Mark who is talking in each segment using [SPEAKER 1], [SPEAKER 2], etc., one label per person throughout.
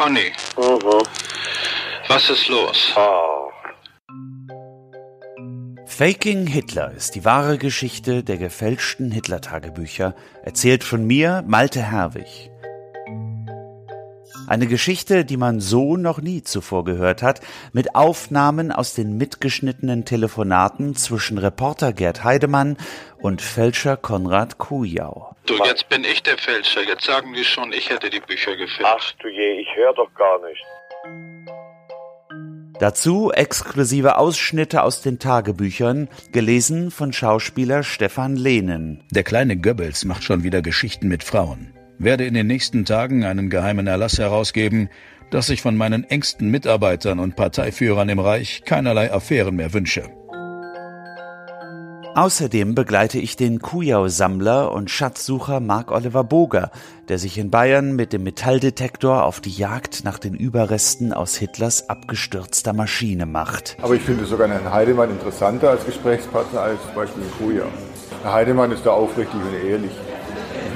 [SPEAKER 1] Conny,
[SPEAKER 2] Mhm.
[SPEAKER 1] was ist los?
[SPEAKER 2] Oh.
[SPEAKER 3] Faking Hitler ist die wahre Geschichte der gefälschten Hitler-Tagebücher, erzählt von mir, Malte Herwig. Eine Geschichte, die man so noch nie zuvor gehört hat, mit Aufnahmen aus den mitgeschnittenen Telefonaten zwischen Reporter Gerd Heidemann und Fälscher Konrad Kujau.
[SPEAKER 1] Du, jetzt bin ich der Fälscher. Jetzt sagen die schon, ich hätte die Bücher gefälscht.
[SPEAKER 2] Ach du je, ich höre doch gar nicht.
[SPEAKER 3] Dazu exklusive Ausschnitte aus den Tagebüchern, gelesen von Schauspieler Stefan Lehnen.
[SPEAKER 4] Der kleine Goebbels macht schon wieder Geschichten mit Frauen. Werde in den nächsten Tagen einen geheimen Erlass herausgeben, dass ich von meinen engsten Mitarbeitern und Parteiführern im Reich keinerlei Affären mehr wünsche.
[SPEAKER 3] Außerdem begleite ich den Kujau-Sammler und Schatzsucher Mark-Oliver Boger, der sich in Bayern mit dem Metalldetektor auf die Jagd nach den Überresten aus Hitlers abgestürzter Maschine macht.
[SPEAKER 5] Aber ich finde sogar Herrn Heidemann interessanter als Gesprächspartner als zum Beispiel Kuja. Herr Heidemann ist da aufrichtig und ehrlich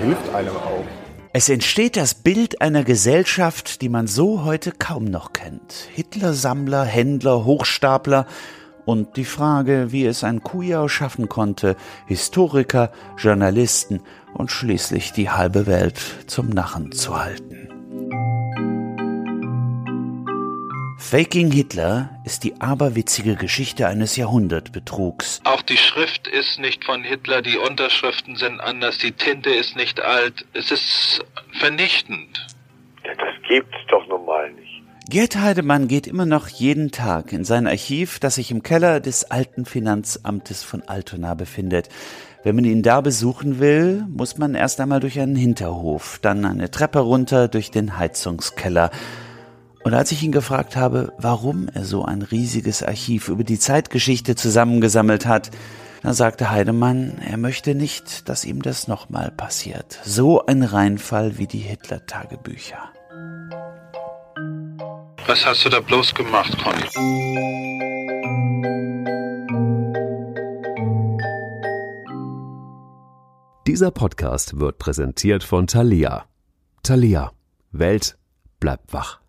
[SPEAKER 5] hilft einem auch.
[SPEAKER 3] Es entsteht das Bild einer Gesellschaft, die man so heute kaum noch kennt. Hitler-Sammler, Händler, Hochstapler und die Frage, wie es ein Kujau schaffen konnte, Historiker, Journalisten und schließlich die halbe Welt zum Narren zu halten. Faking Hitler ist die aberwitzige Geschichte eines Jahrhundertbetrugs.
[SPEAKER 1] Auch die Schrift ist nicht von Hitler, die Unterschriften sind anders, die Tinte ist nicht alt. Es ist vernichtend.
[SPEAKER 2] Ja, das gibt's doch nicht.
[SPEAKER 3] Gerd Heidemann geht immer noch jeden Tag in sein Archiv, das sich im Keller des alten Finanzamtes von Altona befindet. Wenn man ihn da besuchen will, muss man erst einmal durch einen Hinterhof, dann eine Treppe runter durch den Heizungskeller. Und als ich ihn gefragt habe, warum er so ein riesiges Archiv über die Zeitgeschichte zusammengesammelt hat, da sagte Heidemann, er möchte nicht, dass ihm das nochmal passiert. So ein Reinfall wie die Hitler-Tagebücher.
[SPEAKER 1] Was hast du da bloß gemacht, Conny?
[SPEAKER 6] Dieser Podcast wird präsentiert von Thalia. Thalia. Welt bleibt wach.